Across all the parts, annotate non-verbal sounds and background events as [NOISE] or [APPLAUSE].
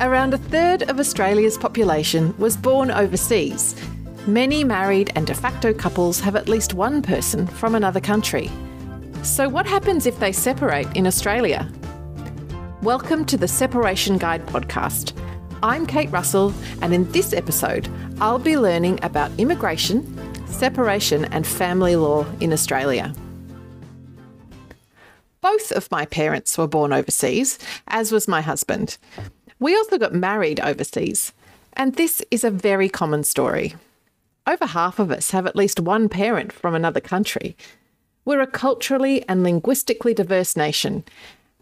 Around a third of Australia's population was born overseas. Many married and de facto couples have at least one person from another country. So, what happens if they separate in Australia? Welcome to the Separation Guide podcast. I'm Kate Russell, and in this episode, I'll be learning about immigration, separation, and family law in Australia. Both of my parents were born overseas, as was my husband. We also got married overseas, and this is a very common story. Over half of us have at least one parent from another country. We're a culturally and linguistically diverse nation,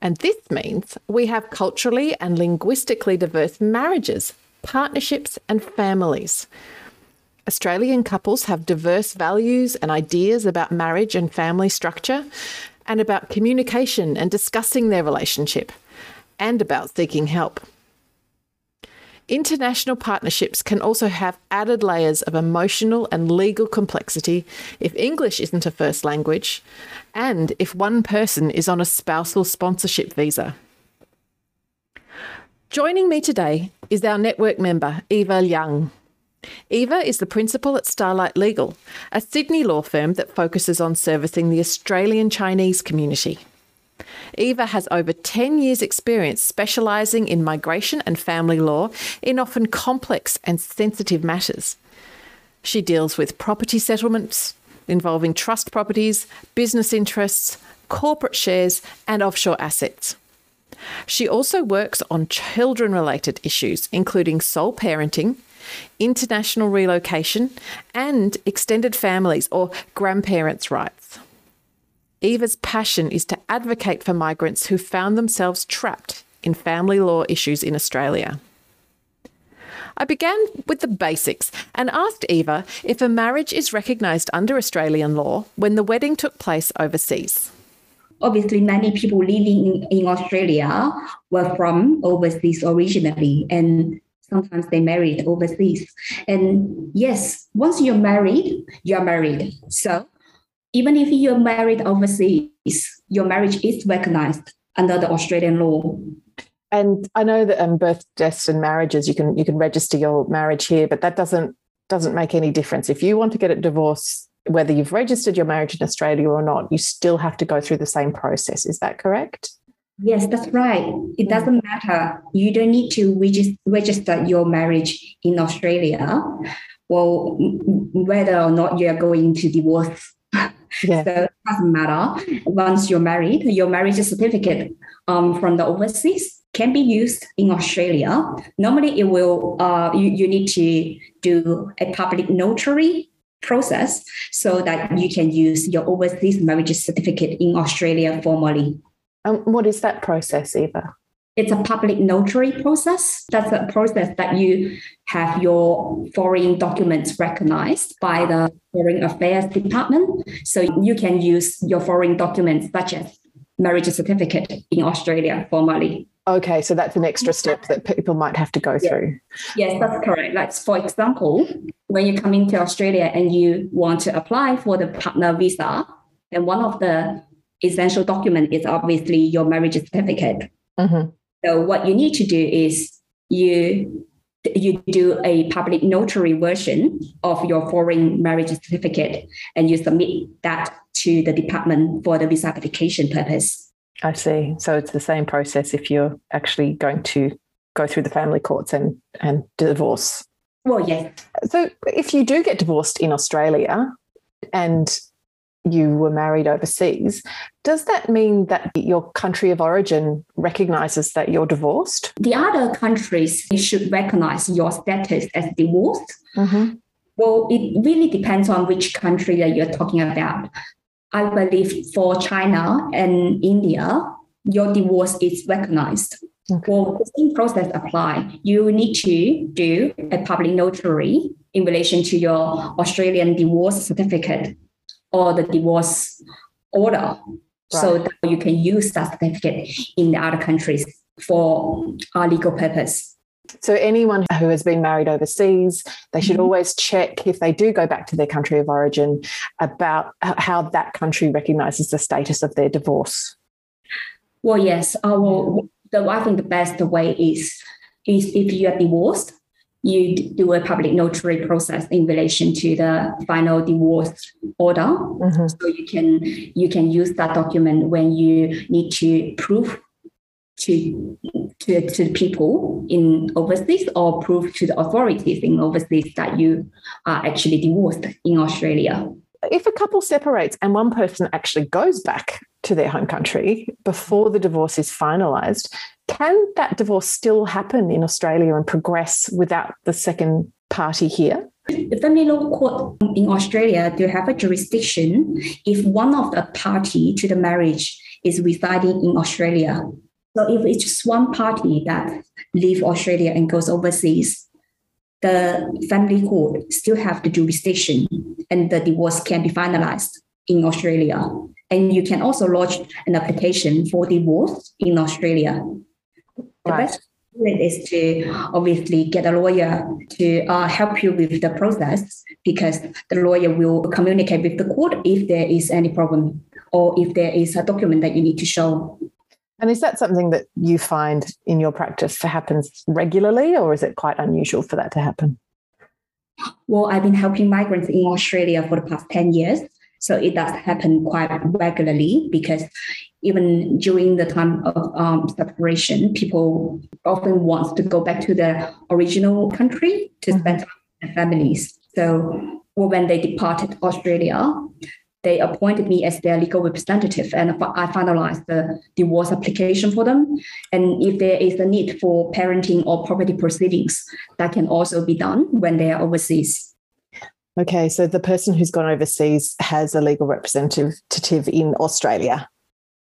and this means we have culturally and linguistically diverse marriages, partnerships, and families. Australian couples have diverse values and ideas about marriage and family structure, and about communication and discussing their relationship, and about seeking help. International partnerships can also have added layers of emotional and legal complexity if English isn't a first language, and if one person is on a spousal sponsorship visa. Joining me today is our network member, Eva Liang. Eva is the principal at Starlight Legal, a Sydney law firm that focuses on servicing the Australian Chinese community. Eva has over 10 years' experience specialising in migration and family law in often complex and sensitive matters. She deals with property settlements involving trust properties, business interests, corporate shares, and offshore assets. She also works on children related issues, including sole parenting, international relocation, and extended families or grandparents' rights. Eva's passion is to advocate for migrants who found themselves trapped in family law issues in Australia. I began with the basics and asked Eva if a marriage is recognised under Australian law when the wedding took place overseas. Obviously, many people living in, Australia were from overseas originally, and sometimes they married overseas. And yes, once you're married, you're married. So even if you're married overseas, your marriage is recognized under the Australian law. And I know that um, birth, deaths, and marriages you can you can register your marriage here, but that doesn't doesn't make any difference. If you want to get a divorce, whether you've registered your marriage in Australia or not, you still have to go through the same process. Is that correct? Yes, that's right. It doesn't matter. You don't need to regis- register your marriage in Australia. Well, whether or not you are going to divorce yeah. So it doesn't matter. Once you're married, your marriage certificate um, from the overseas can be used in Australia. Normally, it will. Uh, you, you need to do a public notary process so that you can use your overseas marriage certificate in Australia formally. Um, what is that process, Eva? It's a public notary process. That's a process that you have your foreign documents recognized by the Foreign Affairs Department. So you can use your foreign documents, such as marriage certificate in Australia formally. Okay, so that's an extra step that people might have to go through. Yes, that's correct. Like for example, when you come into Australia and you want to apply for the partner visa, then one of the essential document is obviously your marriage certificate. Mm-hmm. So what you need to do is you you do a public notary version of your foreign marriage certificate and you submit that to the department for the visa application purpose. I see. So it's the same process if you're actually going to go through the family courts and and divorce. Well, yes. So if you do get divorced in Australia and you were married overseas, does that mean that your country of origin recognizes that you're divorced? The other countries should recognize your status as divorced. Mm-hmm. Well, it really depends on which country that you're talking about. I believe for China and India, your divorce is recognized. Okay. Well, the same process apply. You need to do a public notary in relation to your Australian divorce certificate or the divorce order right. so that you can use that certificate in the other countries for a legal purpose. So, anyone who has been married overseas, they should mm-hmm. always check if they do go back to their country of origin about how that country recognizes the status of their divorce. Well, yes. Well, the, I think the best way is is if you are divorced, you do a public notary process in relation to the final divorce order. Mm-hmm. So you can you can use that document when you need to prove to to, to people in overseas or prove to the authorities in overseas that you are actually divorced in Australia. If a couple separates and one person actually goes back to their home country before the divorce is finalised, can that divorce still happen in Australia and progress without the second party here? The family law court in Australia do have a jurisdiction if one of the party to the marriage is residing in Australia. So if it's just one party that leave Australia and goes overseas, the family court still have the jurisdiction and the divorce can be finalized in Australia. And you can also lodge an application for divorce in Australia. The right. best is to obviously get a lawyer to uh, help you with the process because the lawyer will communicate with the court if there is any problem or if there is a document that you need to show. And is that something that you find in your practice happens regularly, or is it quite unusual for that to happen? Well, I've been helping migrants in Australia for the past 10 years. So it does happen quite regularly because even during the time of um, separation, people often want to go back to their original country to mm-hmm. spend time with their families. So when they departed Australia, they appointed me as their legal representative and I finalized the divorce application for them. And if there is a need for parenting or property proceedings, that can also be done when they are overseas. Okay, so the person who's gone overseas has a legal representative in Australia.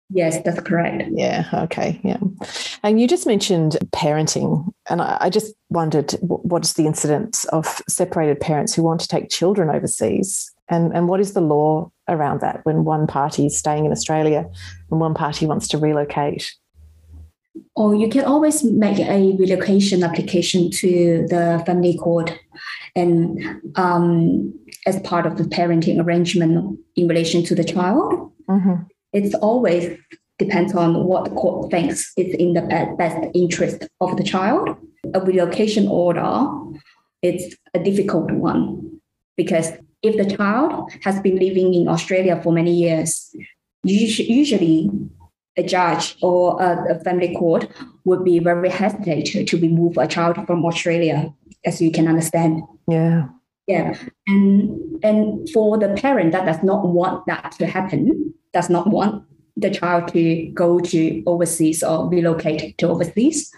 Yes, that's correct. Yeah. Okay. Yeah. And you just mentioned parenting, and I, just wondered what is the incidence of separated parents who want to take children overseas, and and what is the law around that when one party is staying in Australia and one party wants to relocate? Or you can always make a relocation application to the family court, and um, as part of the parenting arrangement in relation to the child. Mm-hmm it's always depends on what the court thinks is in the best interest of the child. A relocation order, it's a difficult one because if the child has been living in Australia for many years, usually a judge or a, family court would be very hesitant to remove a child from Australia, as you can understand. Yeah. Yeah. And and for the parent that does not want that to happen, does not want the child to go to overseas or relocate to overseas,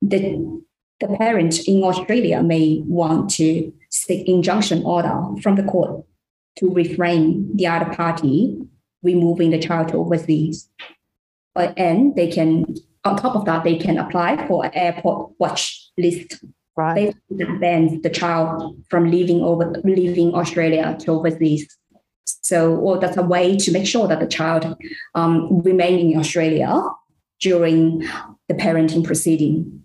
the, the parent in Australia may want to seek injunction order from the court to refrain the other party removing the child to overseas. And they can, on top of that, they can apply for an airport watch list. Right. That bans the child from leaving over leaving Australia to overseas. So, well, that's a way to make sure that the child um, remain in Australia during the parenting proceeding.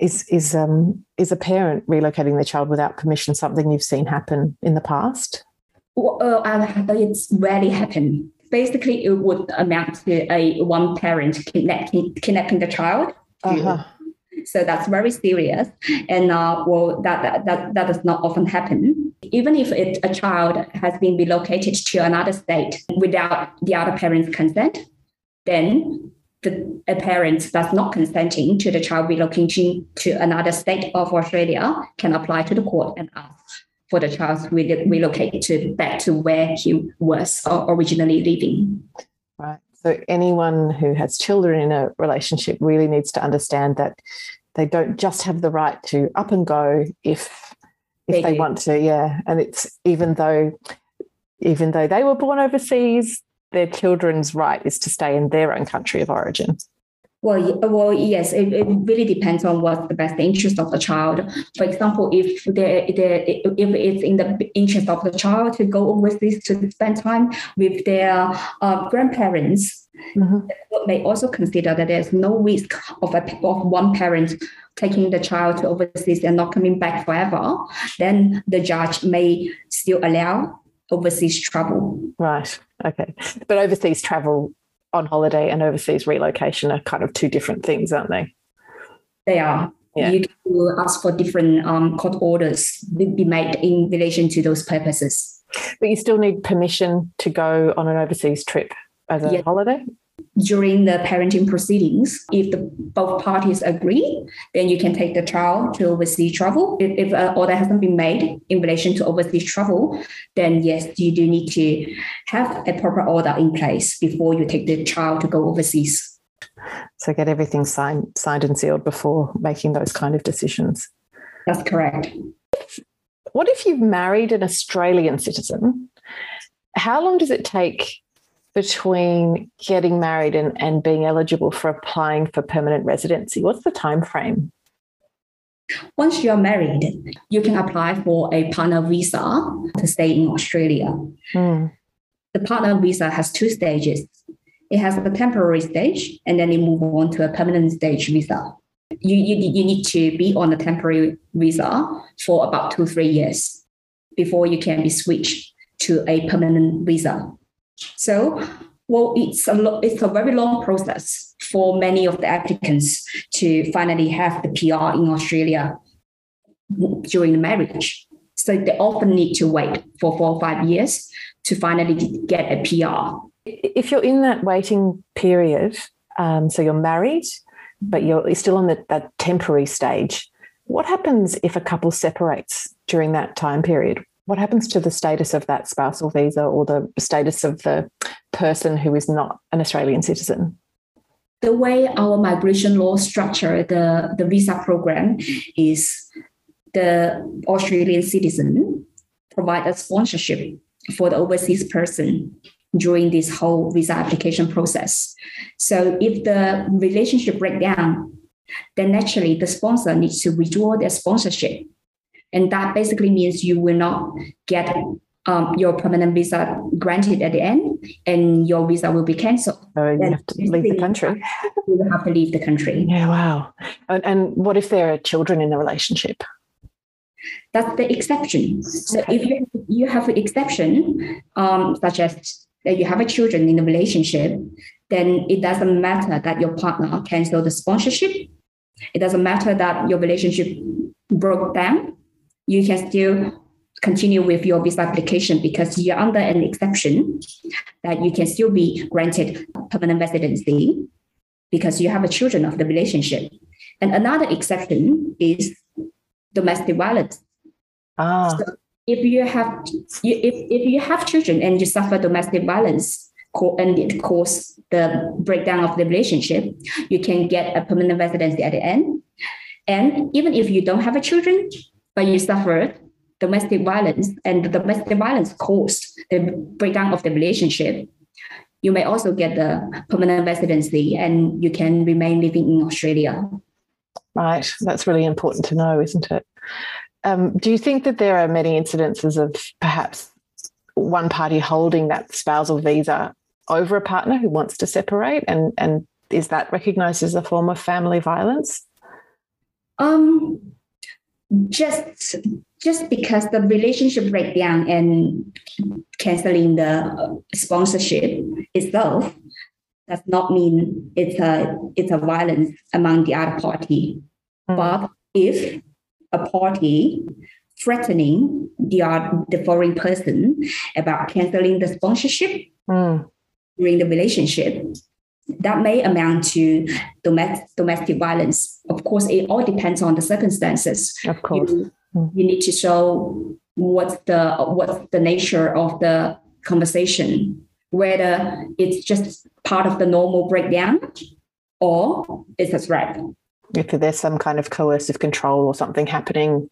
Is is um is a parent relocating their child without permission something you've seen happen in the past? Well, uh, it's rarely happened. Basically, it would amount to a one parent kidnapping, kidnapping the child. Uh-huh. So that's very serious, and uh, well, that, that that does not often happen even if it, a child has been relocated to another state without the other parent's consent, then the a parent that's not consenting to the child relocating to another state of Australia can apply to the court and ask for the child to relocate to back to where he was originally living. Right. So anyone who has children in a relationship really needs to understand that they don't just have the right to up and go if if they, they want to yeah. And it's even though even though they were born overseas their children's right is to stay in their own country of origin well, well, yes, it, it really depends on what's the best interest of the child. For example, if there, if it's in the interest of the child to go overseas to spend time with their uh, grandparents, mm-hmm. may also consider that there's no risk of a of one parent taking the child to overseas and not coming back forever, then the judge may still allow overseas travel. Right. Okay. But overseas travel on holiday and overseas relocation are kind of two different things, aren't they? They are. Yeah. You can ask for different um, court orders to be made in relation to those purposes. But you still need permission to go on an overseas trip as a yes. holiday? During the parenting proceedings. If the, both parties agree, then you can take the child to overseas travel. If, if an order hasn't been made in relation to overseas travel, then yes, you do need to have a proper order in place before you take the child to go overseas. So get everything signed, signed and sealed before making those kind of decisions. That's correct. What if you've married an Australian citizen? How long does it take between getting married and, and being eligible for applying for permanent residency? What's the time frame? Once you're married, you can apply for a partner visa to stay in Australia. Mm. The partner visa has two stages. It has a temporary stage, and then you move on to a permanent stage visa. You, you, you need to be on a temporary visa for about two, three years before you can be switched to a permanent visa. So, well, it's a lo- it's a very long process for many of the applicants to finally have the PR in Australia during the marriage. So they often need to wait for four or five years to finally get a PR. If you're in that waiting period, um, so you're married, but you're still on the, that temporary stage, what happens if a couple separates during that time period? What happens to the status of that spousal visa or the status of the person who is not an Australian citizen? The way our migration law structure the, the visa program is the Australian citizen provide a sponsorship for the overseas person during this whole visa application process. So if the relationship break down, then naturally the sponsor needs to withdraw their sponsorship and that basically means you will not get um, your permanent visa granted at the end and your visa will be cancelled. So you have to leave the country. [LAUGHS] You have to leave the country. Yeah, wow. And, and what if there are children in the relationship? That's the exception. So okay. if you, you have an exception, um, such as that you have a children in the relationship, then it doesn't matter that your partner cancel the sponsorship. It doesn't matter that your relationship broke down you can still continue with your visa application because you're under an exception that you can still be granted permanent residency because you have a children of the relationship. And another exception is domestic violence. Ah. So if you have if, if you have children and you suffer domestic violence and it cause the breakdown of the relationship, you can get a permanent residency at the end. And even if you don't have a children, but you suffered domestic violence and the domestic violence caused the breakdown of the relationship, you may also get the permanent residency and you can remain living in Australia. Right. That's really important to know, isn't it? Um, do you think that there are many incidences of perhaps one party holding that spousal visa over a partner who wants to separate? And, and is that recognized as a form of family violence? Um, just just because the relationship breakdown and canceling the sponsorship itself does not mean it's a it's a violence among the other party. Mm. But if a party threatening the the foreign person about canceling the sponsorship mm. during the relationship, that may amount to domestic, domestic violence. Of course, it all depends on the circumstances. Of course. You, mm. you need to show what's the what's the nature of the conversation, whether it's just part of the normal breakdown or it's a threat. If there's some kind of coercive control or something happening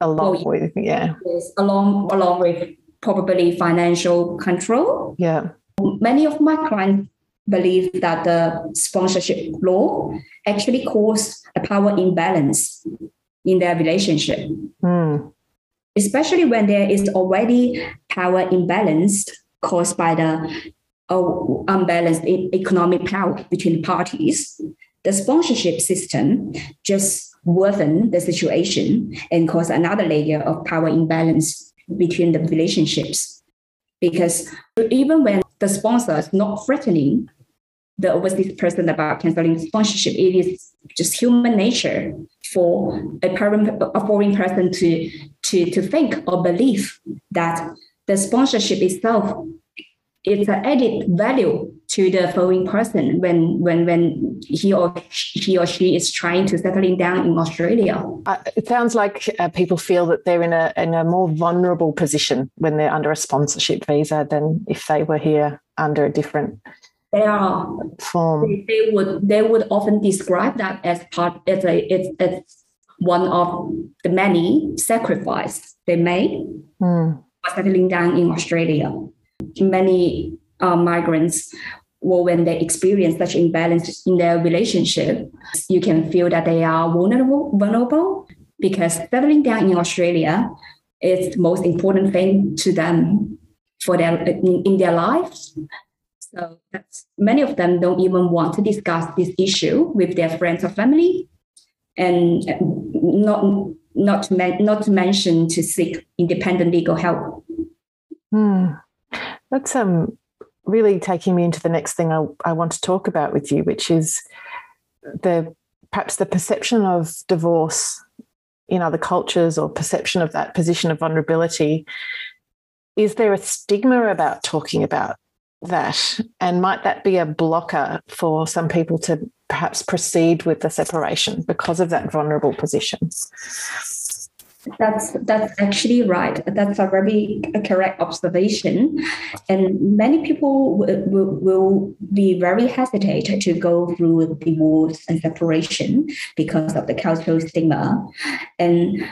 along well, with, yeah. Yes, along along with probably financial control. Yeah. Many of my clients believe that the sponsorship law actually caused a power imbalance in their relationship. Mm. Especially when there is already power imbalance caused by the uh, unbalanced economic power between parties. The sponsorship system just worsen the situation and cause another layer of power imbalance between the relationships. Because even when the sponsor is not threatening the overseas person about canceling sponsorship. It is just human nature for a, a foreign person to, to, to think or believe that the sponsorship itself is an added value to the foreign person when when when he or he or she is trying to settling down in Australia. Uh, it sounds like uh, people feel that they're in a in a more vulnerable position when they're under a sponsorship visa than if they were here under a different they are form. They, they, would they would often describe that as part as a it's, it's one of the many sacrifices they made mm. settling down in Australia. Many uh, migrants well, when they experience such imbalance in their relationship, you can feel that they are vulnerable, vulnerable because settling down in Australia is the most important thing to them for their in, in their lives. So many of them don't even want to discuss this issue with their friends or family, and not not to men, not to mention to seek independent legal help. Hmm. That's um really taking me into the next thing I, I want to talk about with you, which is the perhaps the perception of divorce in other cultures or perception of that position of vulnerability. Is there a stigma about talking about that? And might that be a blocker for some people to perhaps proceed with the separation because of that vulnerable position? That's that's actually right. That's a very correct observation, and many people will, will, will be very hesitant to go through divorce and separation because of the cultural stigma, and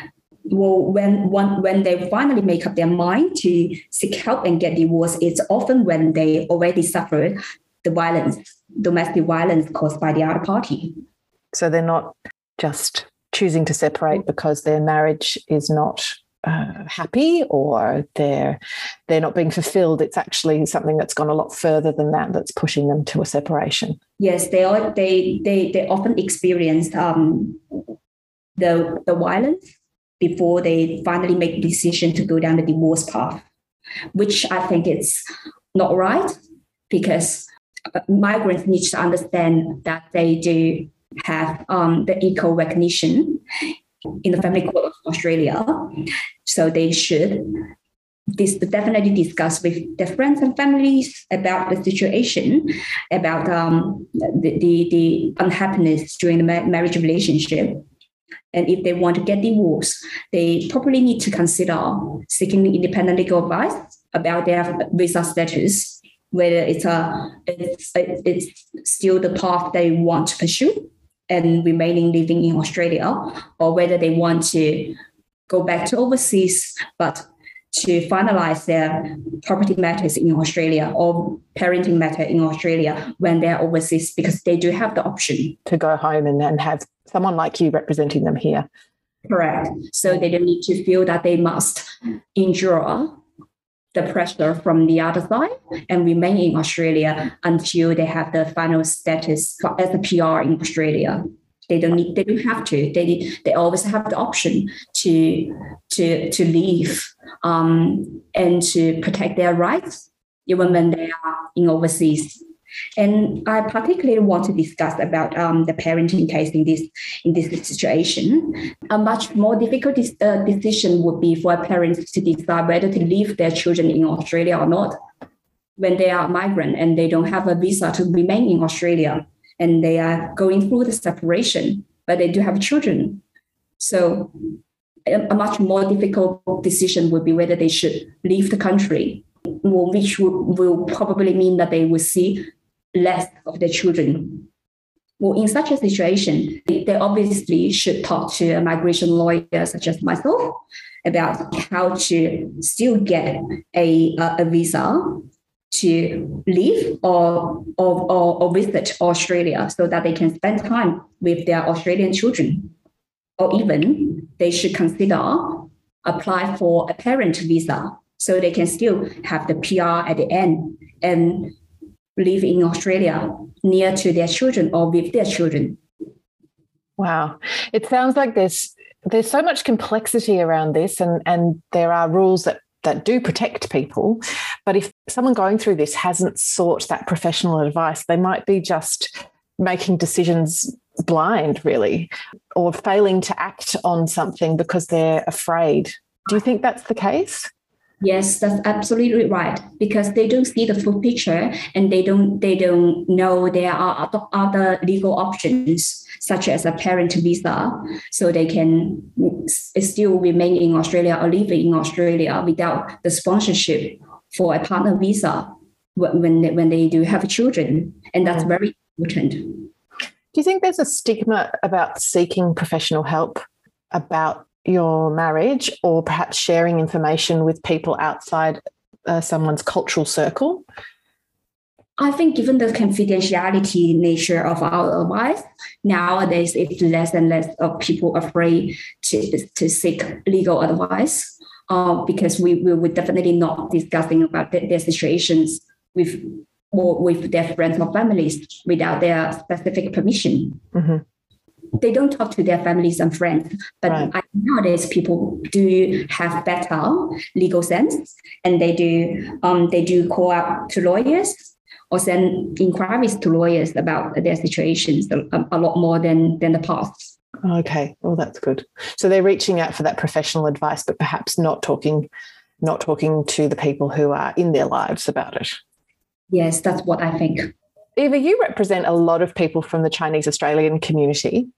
well, when one when they finally make up their mind to seek help and get divorced, it's often when they already suffered the violence, domestic violence caused by the other party. So they're not just choosing to separate because their marriage is not uh, happy or they're they're not being fulfilled. It's actually something that's gone a lot further than that that's pushing them to a separation. Yes they are they they they often experience um the the violence before they finally make the decision to go down the divorce path which i think it's not right because uh, migrants need to understand that they do have um, the equal recognition in the family court of Australia. So they should this definitely discuss with their friends and families about the situation, about um, the, the, the unhappiness during the marriage relationship. And if they want to get divorced, they probably need to consider seeking independent legal advice about their visa status, whether it's a it's, it's still the path they want to pursue and remaining living in Australia, or whether they want to go back to overseas, but to finalize their property matters in Australia or parenting matter in Australia when they're overseas, because they do have the option to go home and then have someone like you representing them here. Correct. So they don't need to feel that they must endure the pressure from the other side and remain in Australia until they have the final status as a PR in Australia. They don't need. They don't have to. They they always have the option to to to leave um, and to protect their rights even when they are in overseas and I particularly want to discuss about um, the parenting case in this in this situation. A much more difficult uh, decision would be for parents to decide whether to leave their children in Australia or not when they are migrant and they don't have a visa to remain in Australia and they are going through the separation, but they do have children. So a much more difficult decision would be whether they should leave the country, which will probably mean that they will see less of their children. Well, in such a situation, they obviously should talk to a migration lawyer such as myself about how to still get a, a visa to live or, or, or, or visit Australia so that they can spend time with their Australian children. Or even they should consider apply for a parent visa so they can still have the PR at the end and live in Australia near to their children or with their children. Wow. It sounds like there's there's so much complexity around this and and there are rules that that do protect people. But if someone going through this hasn't sought that professional advice, they might be just making decisions blind, really. or failing to act on something because they're afraid. Do you think that's the case? Yes, that's absolutely right. Because they don't see the full picture and they don't they don't know there are other, legal options such as a parent visa, so they can still remain in Australia or live in Australia without the sponsorship for a partner visa when they, when they do have children, and that's very important. Do you think there's a stigma about seeking professional help about your marriage or perhaps sharing information with people outside uh, someone's cultural circle? I think given the confidentiality nature of our advice, nowadays it's less and less of people afraid to, to seek legal advice uh, because we, we would definitely not discussing about their, situations with or with their friends or families without their specific permission. Mm-hmm they don't talk to their families and friends. But right. nowadays, people do have better legal sense, and they do um, they do call out to lawyers or send inquiries to lawyers about their situations a, a lot more than than the past. Okay, well that's good. So they're reaching out for that professional advice, but perhaps not talking not talking to the people who are in their lives about it. Yes, that's what I think. Eva, you represent a lot of people from the Chinese Australian community.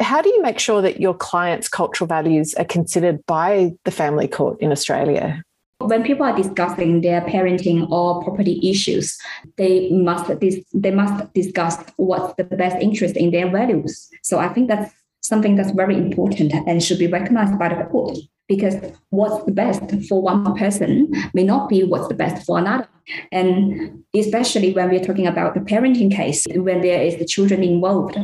How do you make sure that your clients' cultural values are considered by the family court in Australia? When people are discussing their parenting or property issues, they must they must discuss what's the best interest in their values. So I think that's something that's very important and should be recognized by the court because what's the best for one person may not be what's the best for another. And especially when we're talking about the parenting case, when there is the children involved,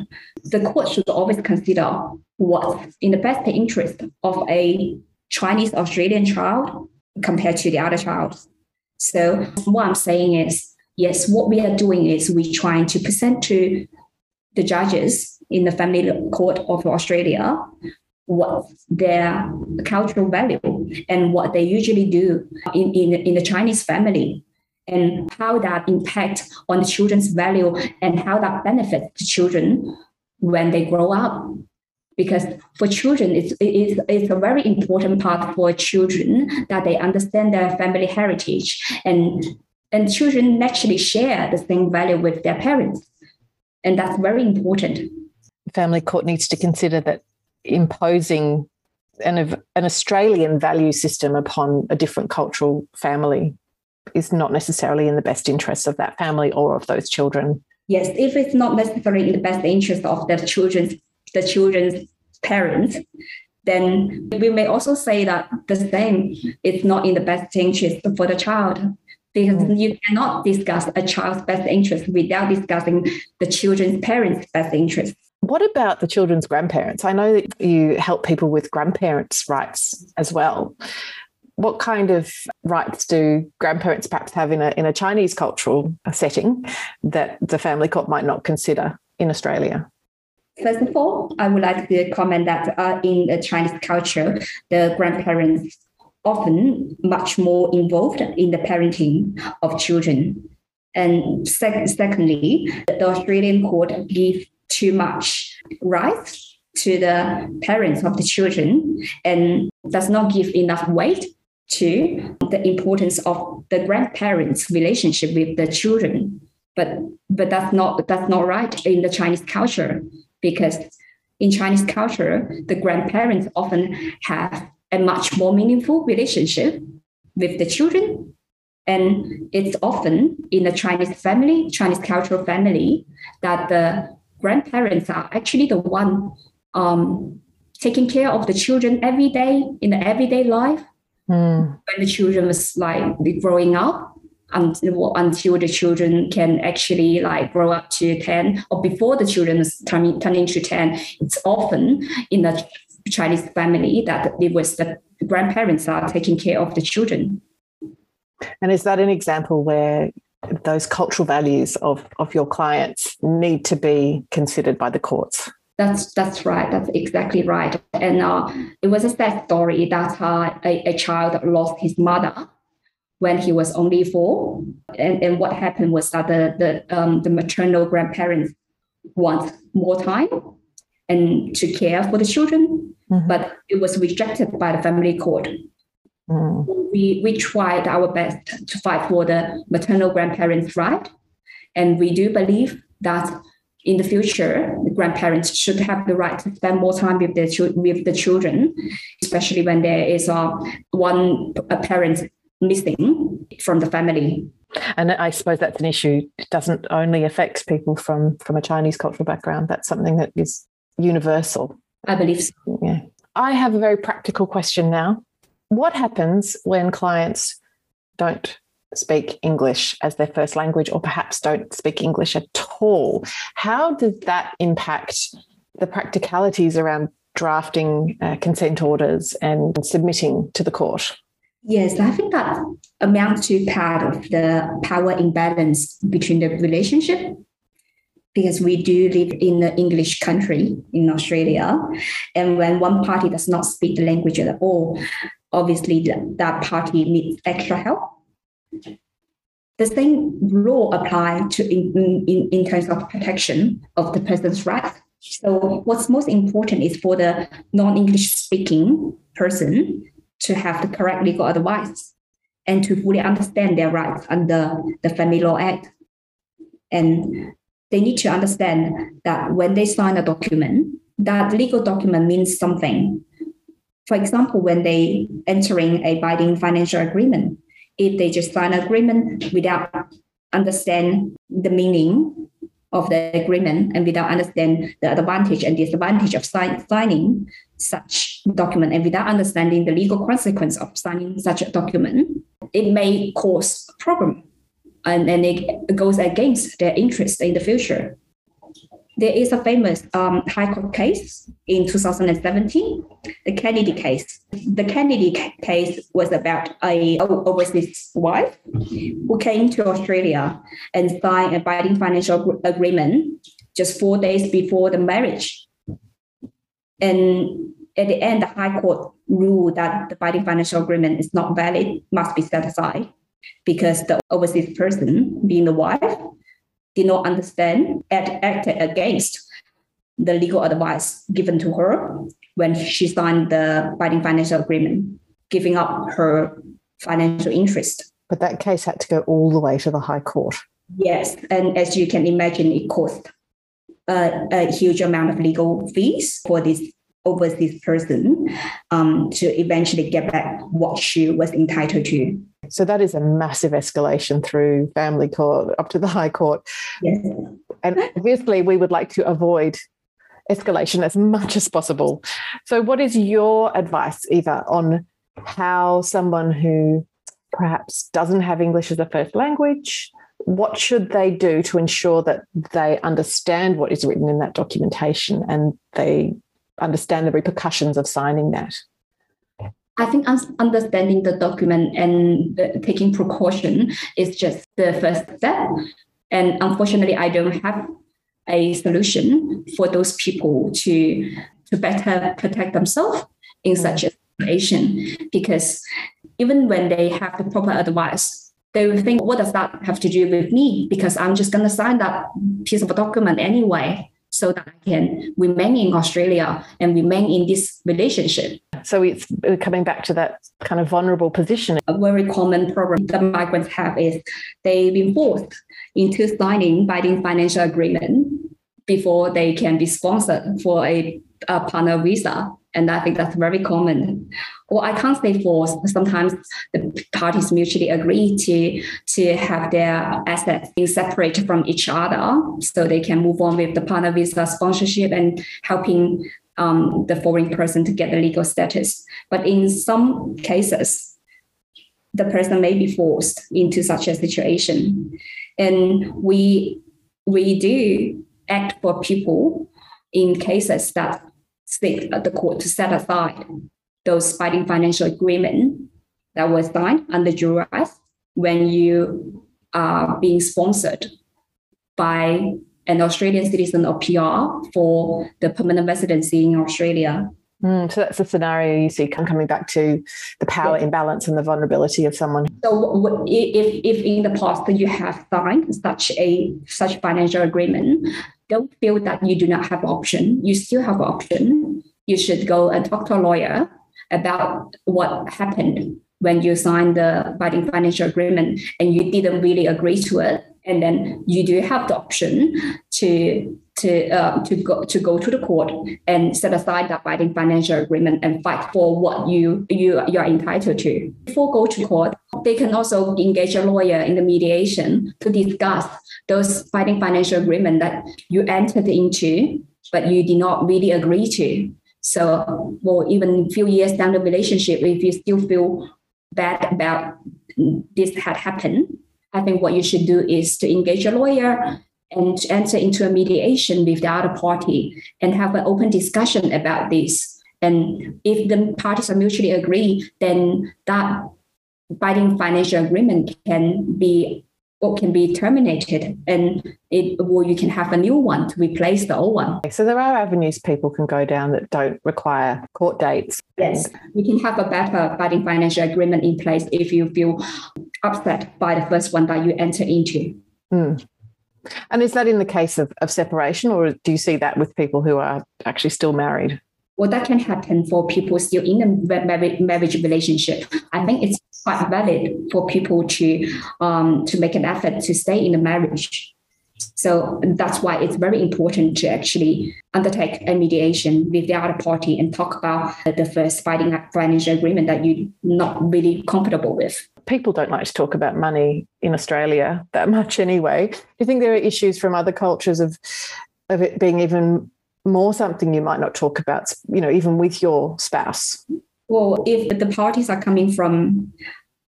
the court should always consider what's in the best interest of a Chinese Australian child compared to the other child. So what I'm saying is, yes, what we are doing is we're trying to present to the judges in the family court of Australia what's their cultural value and what they usually do in, in, in the Chinese family and how that impacts on the children's value and how that benefits the children when they grow up. Because for children, it's, it's, it's a very important part for children that they understand their family heritage and, and children naturally share the same value with their parents. And that's very important. Family court needs to consider that imposing an, an Australian value system upon a different cultural family is not necessarily in the best interest of that family or of those children. Yes, if it's not necessarily in the best interest of the children's the children's parents, then we may also say that the same is not in the best interest for the child because mm. you cannot discuss a child's best interest without discussing the children's parents' best interest. What about the children's grandparents? I know that you help people with grandparents' rights as well. What kind of rights do grandparents perhaps have in a, in a Chinese cultural setting that the family court might not consider in Australia? First of all, I would like to comment that uh, in the Chinese culture, the grandparents often much more involved in the parenting of children. And sec- secondly, the Australian court gives too much rights to the parents of the children and does not give enough weight to the importance of the grandparents' relationship with the children. But but that's not that's not right in the Chinese culture because in Chinese culture, the grandparents often have a much more meaningful relationship with the children. And it's often in the Chinese family, Chinese cultural family, that the grandparents are actually the one um, taking care of the children every day in the everyday life. Mm. When the children was like growing up, until, until the children can actually like grow up to 10 or before the children turn, turn into 10 it's often in the chinese family that it was the grandparents are taking care of the children and is that an example where those cultural values of, of your clients need to be considered by the courts. That's that's right. That's exactly right. And uh, it was a sad story that uh, a, a child lost his mother when he was only four. And, and what happened was that the the, um, the maternal grandparents want more time and to care for the children, mm-hmm. but it was rejected by the family court. Mm. We, we tried our best to fight for the maternal grandparents' right. And we do believe that in the future, the grandparents should have the right to spend more time with their with the children, especially when there is uh, one a parent missing from the family. And I suppose that's an issue. It doesn't only affect people from from a Chinese cultural background. That's something that is universal. I believe so. Yeah. I have a very practical question now. What happens when clients don't speak English as their first language or perhaps don't speak English at all? How does that impact the practicalities around drafting uh, consent orders and submitting to the court? Yes, I think that amounts to part of the power imbalance between the relationship because we do live in an English country in Australia. And when one party does not speak the language at all, obviously that party needs extra help. The same law apply to in, in, in terms of protection of the person's rights. So what's most important is for the non-English speaking person to have the correct legal advice and to fully understand their rights under the Family Law Act. And they need to understand that when they sign a document, that legal document means something. For example, when they entering a binding financial agreement, if they just sign an agreement without understand the meaning of the agreement and without understand the advantage and disadvantage of sign, signing such document and without understanding the legal consequence of signing such a document, it may cause a problem and, and it goes against their interest in the future. There is a famous um, High Court case in 2017, the Kennedy case. The Kennedy case was about a overseas wife who came to Australia and signed a binding financial agreement just four days before the marriage. And at the end, the High Court ruled that the binding financial agreement is not valid, must be set aside because the overseas person, being the wife, did not understand and acted against the legal advice given to her when she signed the binding financial agreement, giving up her financial interest. But that case had to go all the way to the High Court. Yes, and as you can imagine, it cost a, a huge amount of legal fees for this overseas person um, to eventually get back what she was entitled to. So that is a massive escalation through family court up to the High Court. Yes. And obviously, we would like to avoid escalation as much as possible. So, what is your advice, Eva, on how someone who perhaps doesn't have English as a first language, what should they do to ensure that they understand what is written in that documentation and they understand the repercussions of signing that? I think understanding the document and the, taking precaution is just the first step. And unfortunately, I don't have a solution for those people to to better protect themselves in mm. such a situation. Because even when they have the proper advice, they will think, what does that have to do with me? Because I'm just going to sign that piece of a document anyway so that I can remain in Australia and remain in this relationship. So it's coming back to that kind of vulnerable position. A very common problem that migrants have is they've been forced into signing binding financial agreement before they can be sponsored for a, a partner visa. And I think that's very common. Or I can't say forced. Sometimes the parties mutually agree to, to have their assets being separated from each other so they can move on with the partner visa sponsorship and helping um, the foreign person to get the legal status. But in some cases, the person may be forced into such a situation. And we we do act for people in cases that seek the court to set aside those binding financial agreement that was signed under duress when you are being sponsored by an Australian citizen or PR for the permanent residency in Australia. Mm, so that's the scenario you see coming back to the power yes. imbalance and the vulnerability of someone. So if, if in the past you have signed such a such financial agreement, don't feel that you do not have option. You still have option. You should go and talk to a lawyer about what happened when you signed the binding financial agreement and you didn't really agree to it. And then you do have the option to to uh, to go to go to the court and set aside that binding financial agreement and fight for what you you you are entitled to. Before go to court, they can also engage a lawyer in the mediation to discuss those binding financial agreement that you entered into, but you did not really agree to. So, well, even a few years down the relationship, if you still feel bad about this had happened, I think what you should do is to engage a lawyer and enter into a mediation with the other party and have an open discussion about this. And if the parties are mutually agree, then that binding financial agreement can be or can be terminated and it or you can have a new one to replace the old one. So there are avenues people can go down that don't require court dates. Yes, you can have a better binding financial agreement in place if you feel upset by the first one that you enter into. Mm. And is that in the case of, of separation, or do you see that with people who are actually still married? Well, that can happen for people still in a marriage, relationship. I think it's quite valid for people to um, to make an effort to stay in a marriage. So that's why it's very important to actually undertake a mediation with the other party and talk about the first binding financial agreement that you're not really comfortable with people don't like to talk about money in Australia that [LAUGHS] much anyway. Do you think there are issues from other cultures of of it being even more something you might not talk about, you know, even with your spouse? Well, if the parties are coming from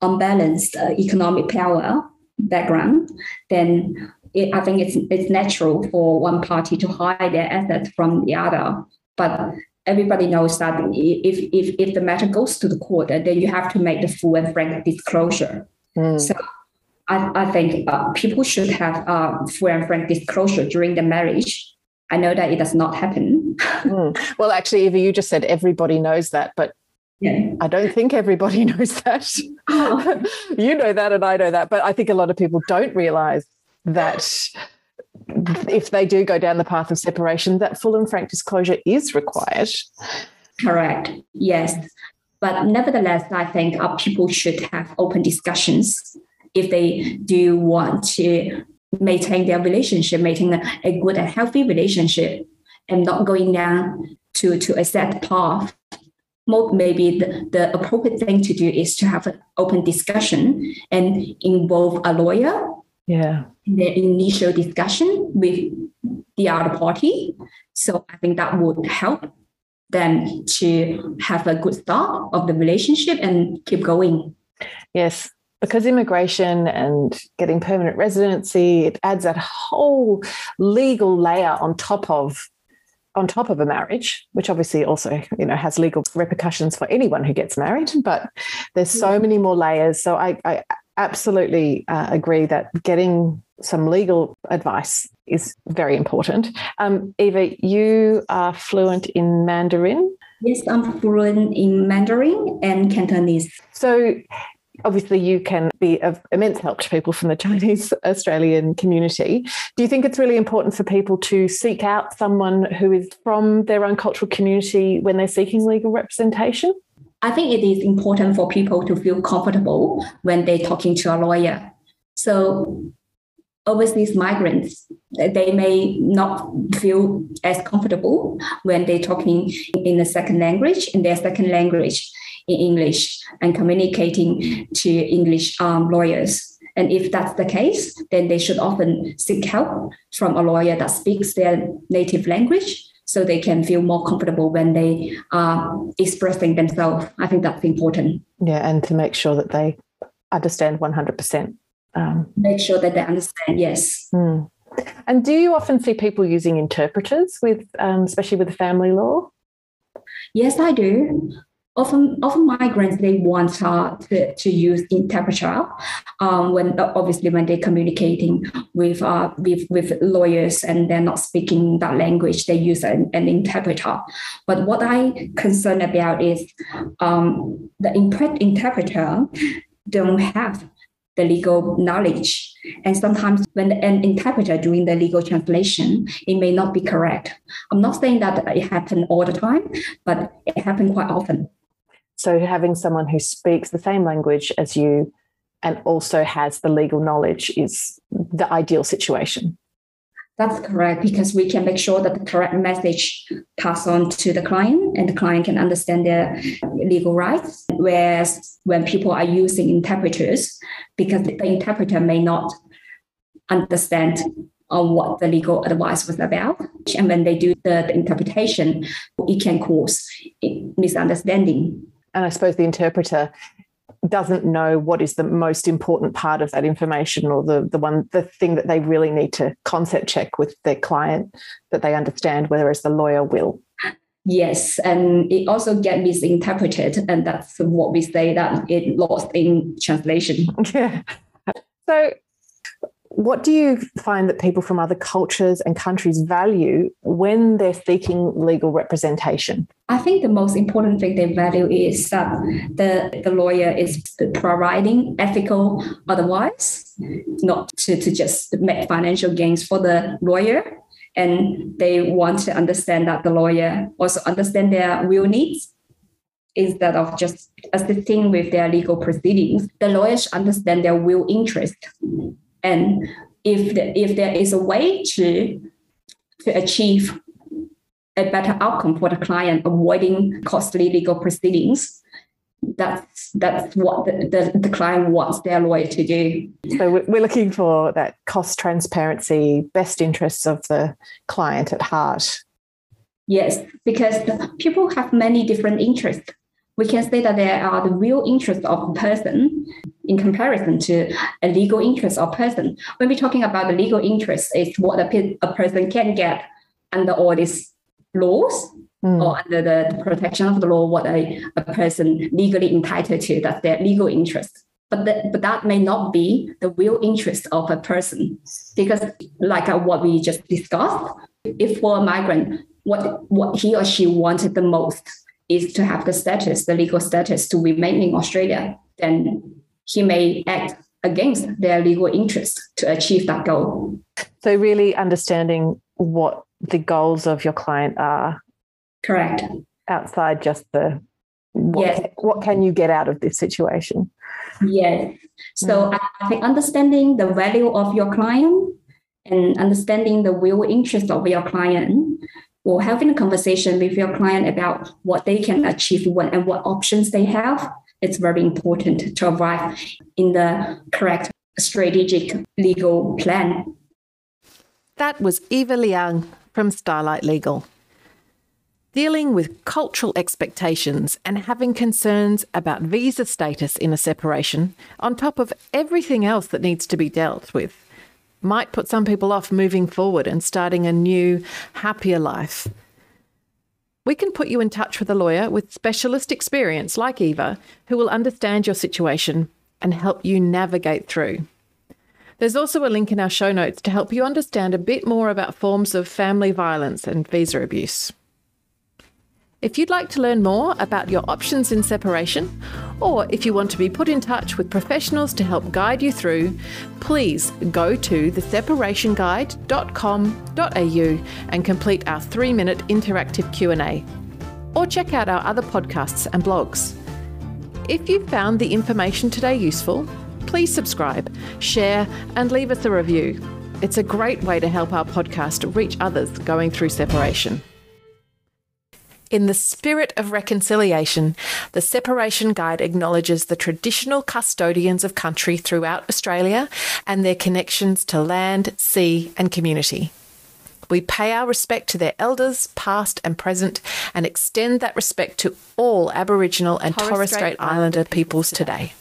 unbalanced uh, economic power background, then it, I think it's it's natural for one party to hide their assets from the other. But everybody knows that if, if, if the matter goes to the court, then you have to make the full and frank disclosure. Mm. So I, I think uh, people should have uh, full and frank disclosure during the marriage. I know that it does not happen. [LAUGHS] mm. Well, actually, Eva, you just said everybody knows that, but yeah. I don't think everybody [LAUGHS] knows that. Oh. [LAUGHS] you know that, and I know that, but I think a lot of people don't realize that if they do go down the path of separation, that full and frank disclosure is required. Correct. Yes. But nevertheless, I think our people should have open discussions if they do want to maintain their relationship, maintain a, good and healthy relationship, and not going down to, to a set path. Maybe the, the appropriate thing to do is to have an open discussion and involve a lawyer yeah. The initial discussion with the other party so i think that would help them to have a good start of the relationship and keep going. Yes. Because immigration and getting permanent residency it adds that whole legal layer on top of on top of a marriage which obviously also you know has legal repercussions for anyone who gets married but there's so many more layers. So i, I absolutely uh, agree that getting some legal advice is very important. Um, Eva, you are fluent in Mandarin. Yes, I'm fluent in Mandarin and Cantonese. So, obviously, you can be of immense help to people from the Chinese Australian community. Do you think it's really important for people to seek out someone who is from their own cultural community when they're seeking legal representation? I think it is important for people to feel comfortable when they're talking to a lawyer. So overseas migrants, they may not feel as comfortable when they're talking in a second language, in their second language, in English, and communicating to English um, lawyers. And if that's the case, then they should often seek help from a lawyer that speaks their native language so they can feel more comfortable when they are expressing themselves. I think that's important. Yeah, and to make sure that they understand 100%. Um, make sure that they understand, yes. Mm. And do you often see people using interpreters with, um, especially with family law? Yes, I do. Often often migrants they want uh, to, to use interpreter um, when obviously when they're communicating with, uh, with with lawyers and they're not speaking that language they use an, an interpreter but what i concern about is um, the interpreter don't have the legal knowledge. And sometimes when an interpreter doing the legal translation, it may not be correct. I'm not saying that it happens all the time, but it happens quite often. So having someone who speaks the same language as you and also has the legal knowledge is the ideal situation. That's correct because we can make sure that the correct message pass on to the client and the client can understand their legal rights. Whereas when people are using interpreters, because the interpreter may not understand on what the legal advice was about. And when they do the, the interpretation, it can cause misunderstanding. And I suppose the interpreter doesn't know what is the most important part of that information or the the one the thing that they really need to concept check with their client that they understand whereas the lawyer will. Yes and it also get misinterpreted and that's what we say that it lost in translation. [LAUGHS] Yeah. So what do you find that people from other cultures and countries value when they're seeking legal representation? I think the most important thing they value is that the, the lawyer is providing ethical advice, not to, to just make financial gains for the lawyer. And they want to understand that the lawyer also understand their real needs instead of just assisting with their legal proceedings. The lawyers understand their real interest and if the, if there is a way to to achieve a better outcome for the client, avoiding costly legal proceedings, that's that's what the, the, the, client wants their lawyer to do. So we're looking for that cost transparency, best interests of the client at heart. Yes, because people have many different interests we can say that there are the real interests of a person in comparison to a legal interest of person. When we're talking about the legal interest, it's what a, a person can get under all these laws mm. or under the protection of the law, what a, a person legally entitled to. That's their legal interest. But, the, but that may not be the real interest of a person because like uh, what we just discussed, if for a migrant, what, what he or she wanted the most is to have the status, the legal status to remain in Australia, then he may act against their legal interest to achieve that goal. So, really understanding what the goals of your client are. Correct. Outside just the what, yes. what can you get out of this situation? Yes. So, mm. I think understanding the value of your client and understanding the real interest of your client or having a conversation with your client about what they can achieve and what options they have, it's very important to arrive in the correct strategic legal plan. That was Eva Liang from Starlight Legal. Dealing with cultural expectations and having concerns about visa status in a separation, on top of everything else that needs to be dealt with might put some people off moving forward and starting a new, happier life. We can put you in touch with a lawyer with specialist experience like Eva who will understand your situation and help you navigate through. There's also a link in our show notes to help you understand a bit more about forms of family violence and visa abuse. If you'd like to learn more about your options in separation, or if you want to be put in touch with professionals to help guide you through, please go to theseparationguide.com.au and complete our 3-minute interactive Q&A. Or check out our other podcasts and blogs. If you found the information today useful, please subscribe, share, and leave us a review. It's a great way to help our podcast reach others going through separation. In the spirit of reconciliation, the Separation Guide acknowledges the traditional custodians of country throughout Australia and their connections to land, sea, and community. We pay our respect to their elders, past and present, and extend that respect to all Aboriginal and Torres Strait, Islander peoples today. today.